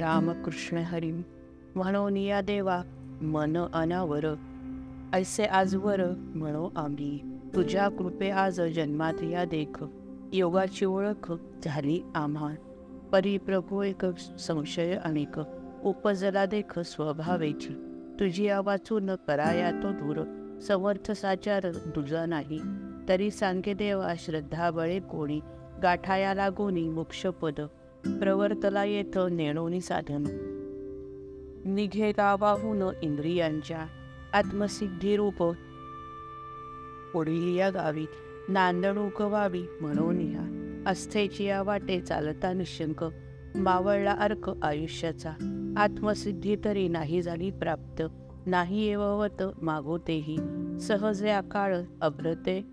रामकृष्ण हरी. म्हणून या देवा मन अनावर. ऐसे आजवर म्हणो आम्ही. तुझ्या कृपे आज जन्मात या देख. योगाची ओळख झाली आम्हा. परिप्रभू एक संशय अनेक. उपजला देख स्वभावेची. तुझी आवाचून कराया तो दूर. समर्थ साचार तुझा नाही. तरी सांगे देवा श्रद्धा बळे कोणी. गाठाया लागोनी मोक्षपद. प्रवर्तला येथ नेणोनी साधन निघे गावाहून इंद्रियांच्या आत्मसिद्धी रूप. पुढील या गावी नांदण उगवावी म्हणून या अस्थेची या वाटे चालता निशंक. मावळला अर्क आयुष्याचा आत्मसिद्धी तरी नाही झाली प्राप्त. नाही एववत मागोतेही सहजे आकाळ अभ्रते.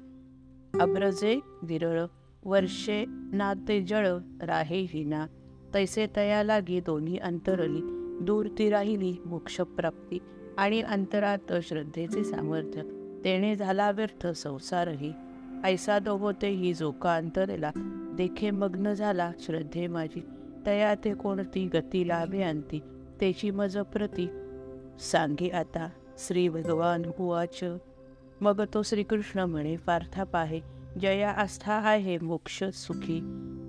अभ्रजे विरळ वर्षे ना ते जळ राहे हिना तैसे तया लागी दोन्ही अंतरली. दूर ती राहिली मोक्षप्राप्ती आणि अंतरात श्रद्धेचे सामर्थ्य. तेने झाला व्यर्थ संसारही. ऐसा दोहोते ही जोका अंतरेला. देखे मग्न झाला श्रद्धे माझी. तया ते कोणती गती लाभे आणती? तेची मज प्रती. सांगे आता श्री भगवान हुवाच मग तो श्रीकृष्ण म्हणे पार्था पाहे. जया आस्था आहे मोक्ष सुखी.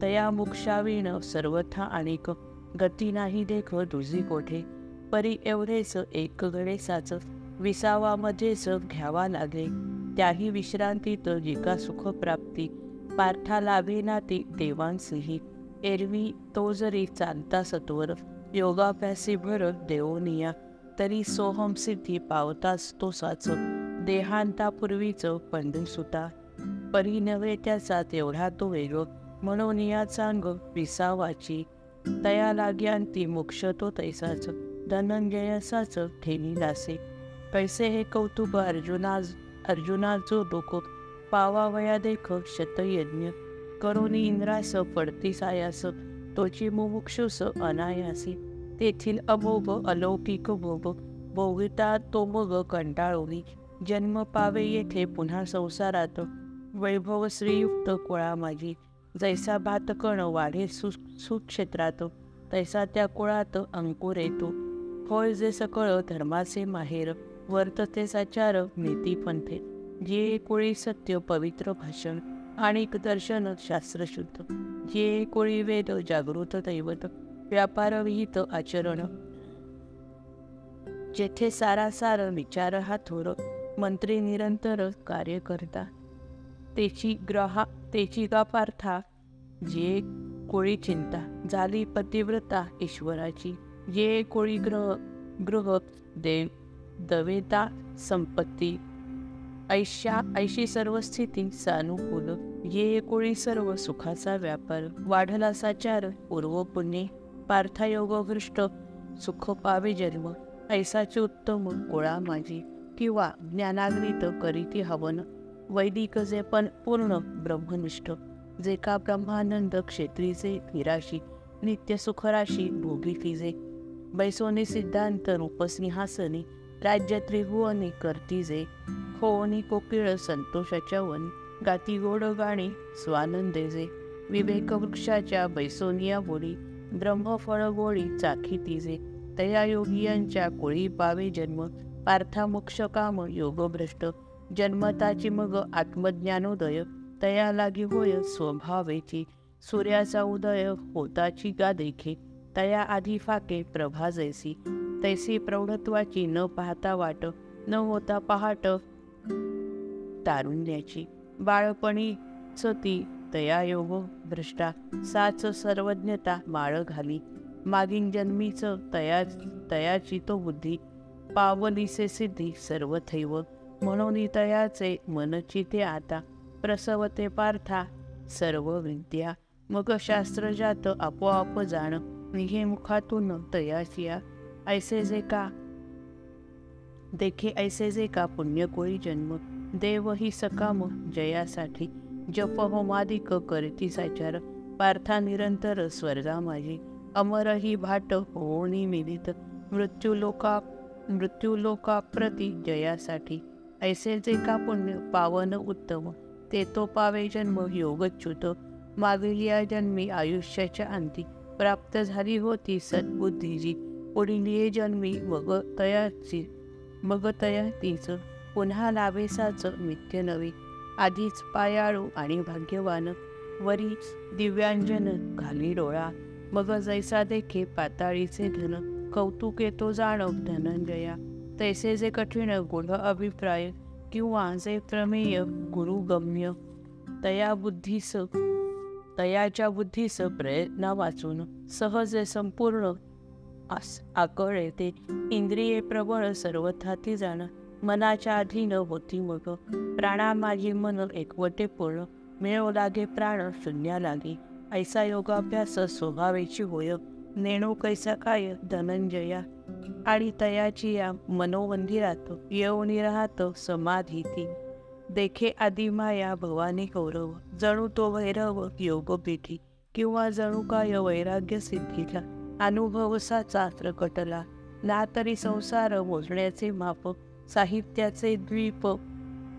तया मोक्षाविण सर्वथा अनेक. गती नाही देख दुजी कोठे. परी एवढेच एक गणेशाच. विसावामध्येच घ्यावा लागे त्याही विश्रांतीत जिका सुख प्राप्ती. पार्था लाभे नाती देवांसही. एरवी तो जरी चालता सत्वर. योगाभ्यासी भर देवोनिया तरी सोहम सिद्धी पावताच तो साच. देहांतापूर्वीच पंढरसुता परी नव्हे त्याचा तेवढा तो वेग म्हणून या चांग विसावाची तया लाग्यांती मोक्ष तो तैसाच. धनंजयसाच ठेवी दासे पैसे हे कौतुक अर्जुना अर्जुनाचो डोको. पावावया देख शतयज्ञ. करोनी इंद्रास पडती सायास. तोची मुमुक्षुस अनायासी. तेथील अमोघ अलौकिक भोग. भोगिता तो मग कंटाळोनी. जन्म पावे येथे पुन्हा संसारात. वैभव श्रीयुक्त कुळा माझी जैसा भातकण वाढे सु सुक्षेत्रात तैसा त्या कुळात अंकुर येतो. होय जे सकळ धर्माचे माहेर वर्तते साचार नीती पंथे. जे कोळी सत्य पवित्र भाषण आणि दर्शन शास्त्रशुद्ध जे कोळी वेद जागृत दैवत व्यापारविहित आचरण. जेथे सारासार विचार हा थोर मंत्री निरंतर कार्य करता तेची ग्रहा तेची पार्था जे कोळी चिंता झाली पतिव्रता ईश्वराची. ये कोळी ग्रह गृह देव दवेता संपत्ती. ऐशा ऐशी सर्व स्थिती सानुकूल. ये कोळी सर्व सुखाचा व्यापार वाढला साचार पूर्व पुण्य. पार्थयोगभृष्ट सुख पावे जन्म. ऐसाचे उत्तम कोळा माझी किंवा ज्ञानाग्नित करीती हवन. वैदिक जे पण पूर्ण ब्रह्मनिष्ठ जे का ब्रह्मानंद क्षेत्रीचे निराशी नित्य सुखराशी भोगी जे बैसोनी सिद्धांत रूपसिंहासने राज्य त्रिभुवनी करती जे होनी कोकिळ संतोषाच्या वन गाती गोड गाणी स्वानंदे जे विवेक वृक्षाच्या बैसोनिया बोडी ब्रह्मफळ गोळी चाखी तिजे तया योगियांच्या कोळी पावे जन्म पार्थामोक्ष काम योगभ्रष्ट जन्मताची मग आत्मज्ञानोदय तया लागी होय स्वभावेची सूर्याचा उदय होताची गा देखे तया आधी फाके प्रभा जैसी तैसी प्रौढत्वाची न पाहता वाट न होता पहाट तारुण्याची बाळपणी सती तया योग भ्रष्टा साच सर्वज्ञता माळ घाली मागीन जन्मीच तया तयाची तो बुद्धी पावलीसे सिद्धी सर्वथैव थैव तयाचे मनचिते आता प्रसवते पार्था सर्व विद्या मग शास्त्रजात आपोआप जाण निघे मुखातून तयाचिया ऐसे जे का? देखे ऐसे जे का पुण्यकोळी जन्म? देव ही सकाम जयासाठी. जप होमादिक करती साचार. पार्था निरंतर स्वर्गा माझी अमर ही भाट होणी मिलित. मृत्यूलोका मृत्यूलोकाप्रती जयासाठी. ऐसे जे का पुण्य? पावन उत्तम. ते तो पावे जन्म योगच्युत माविलिया जन्मी आयुष्याच्या अंती. प्राप्त झाली होती सद्बुद्धीजी पुढील जन्मी मग तयाची मग तया तीच. पुन्हा लाभेसाच नित्य नवे. आधीच पायाळू आणि भाग्यवान. वरी दिव्यांजन घाली डोळा. मग जैसा देखे पाताळीचे धन. कौतुक येतो जाणव धनंजया. तैसे जे कठीण गुढ अभिप्राय किंवा जे प्रमेय गुरुगम्य तया बुद्धीस तयाच्या बुद्धीस प्रयत्न वाचून सहज संपूर्ण आस आकळ येते. इंद्रिये प्रबळ सर्वथाती जाण मनाच्या अधीन होती मग. प्राणा माझी मन एकवटे पूर्ण मिळव लागे प्राण शून्या लागे. ऐसा योगाभ्यास स्वभावेची होय. नेणू कैसा काय धनंजया? आणि तयाची या मनोमंदिरात येऊनी राहत समाधी ती देखे आदिमाया भवानी कौरव जणू तो वैरव योगपीठी किंवा जणू काय वैराग्य सिद्धीला अनुभवसाचा प्रकटला ना तरी संसार मोजण्याचे माप साहित्याचे द्वीप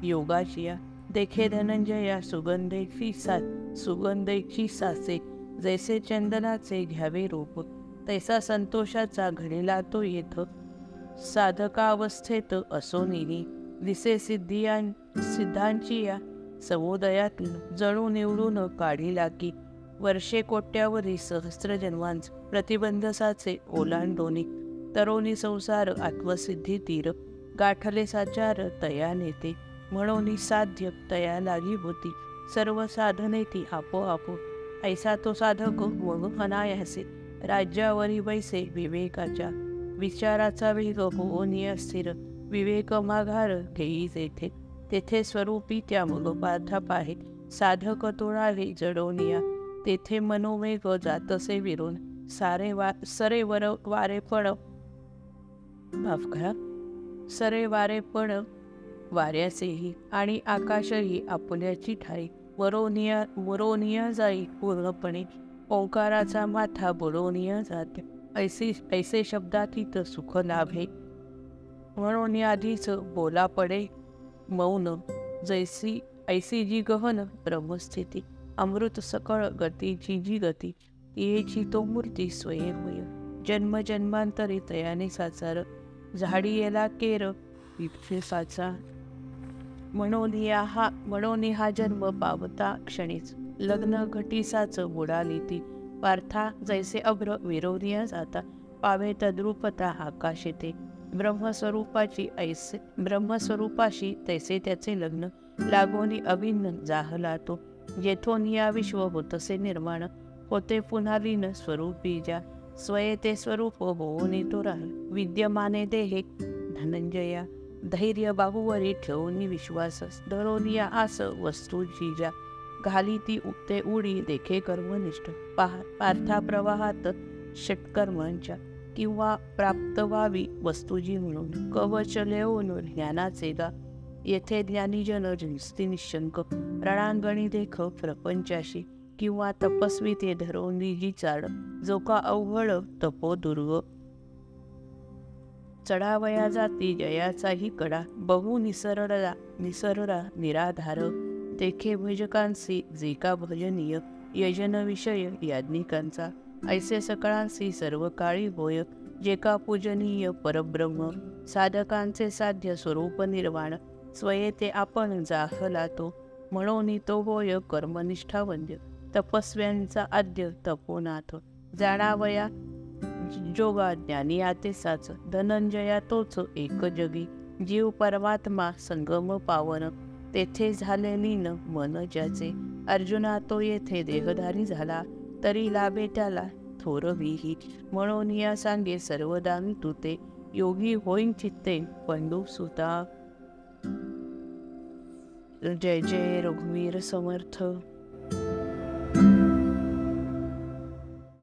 योगाचिया देखे धनंजया सुगंधेची सा सुगंधेची साचे जैसे चंदनाचे घ्यावे रूप. तैसा संतोषाचा घडीला तो येत. साधकावस्थेत असो निनी दिसे सिद्धियां सिद्धांची या समुदयातून जणू निवडून काढी लागी वर्षे कोट्यावरी सहस्र जन्मांच प्रतिबंधसाचे ओलांडोनी तरोनी संसार आत्मसिद्धी तीर गाठले साचार तया नेते. म्हणून साध्य तया लागी होती. सर्व साधने ती आपोआपो. ऐसा तो साधक मग अनायासे. राज्यावरी वैसे विवेकाच्या विचाराचा वेग होऊन स्थिर विवेक माघार घेई जेथे तेथे स्वरूपी त्या मग पार्थाप आहे साधक तोळावे जडोनिया तेथे मनोवेग जातसे विरून सारे वा सरे वर वारे पण माफ करा. सरे वारे पण वाऱ्याचेही आणि आकाशही आपुल्याची ठाई. वरोनिया वरोनिया जाई पूर्णपणे ओंकाराचा माथा बुडवनिया जाते ऐसे ऐसे शब्दातीत सुख लाभे. म्हणून आधीच बोला पडे मौन. जैसी ऐसी जी गहन ब्रह्मस्थिती. अमृत सकळ गतीची जी गती. येची तो मूर्ती स्वयं होय जन्म जन्मांतरी तयाने साचार. झाडी येला केर इथे साचा. म्हणून हा म्हणून हा जन्म पावता क्षणीच. लग्न घटीसाच बुडाली ती. पार्था जैसे अभ्र विरोधिया जाता. पावे तद्रुपता आकाश येते ब्रह्मस्वरूपाची ऐसे ब्रह्मस्वरूपाशी तैसे त्याचे लग्न. लागोनी अभिन्न जाहला तो. जेथून या विश्व होतसे निर्माण. होते पुन्हा लीन स्वरूप बीजा स्वये ते स्वरूप होऊन तो राह. विद्यमाने देहे धनंजया. धैर्य बाहुवरी ठेवून विश्वास. धरोनिया आस वस्तू जीजा घाली ती उगते उडी देखे कर्मनिष्ठ पाह पार्था प्रवाहात षटकर्मांच्या किंवा प्राप्त व्हावी वस्तुजी म्हणून कवच लेऊन ज्ञानाचे गा येथे ज्ञानीजन जिंस्ती निशंक रणांगणी देख प्रपंचाशी किंवा तपस्वी ते धरून निजी चाड जो का अवघड तपो दुर्ग चढावया जाती जयाचाही कडा बहु निसरला निसरला निराधार. तेखे भजकांसी जे का भजनीय यजन विषय याज्ञिकांचा. ऐसे सकळांसी सर्व काळी होय जे का पूजनीय परब्रह्म साधकांचे साध्य स्वरूप निर्वाण स्वये ते आपण जाहला तो म्हणून तो होय कर्मनिष्ठा वंद्य तपस्व्यांचा आद्य तपोनाथ. जाणावया जोगा ज्ञानी आते साच धनंजया तोच एक जगी जीव परमात्मा संगम पावन. तेथे झाले लीन मन ज्याचे. अर्जुना तो येथे देहधारी झाला तरी लाभे त्याला थोरवीही. म्हणून या सांगे सर्वदा मी तुते योगी होईन चित्ते पंडू सुता. जय जय रघुवीर समर्थ.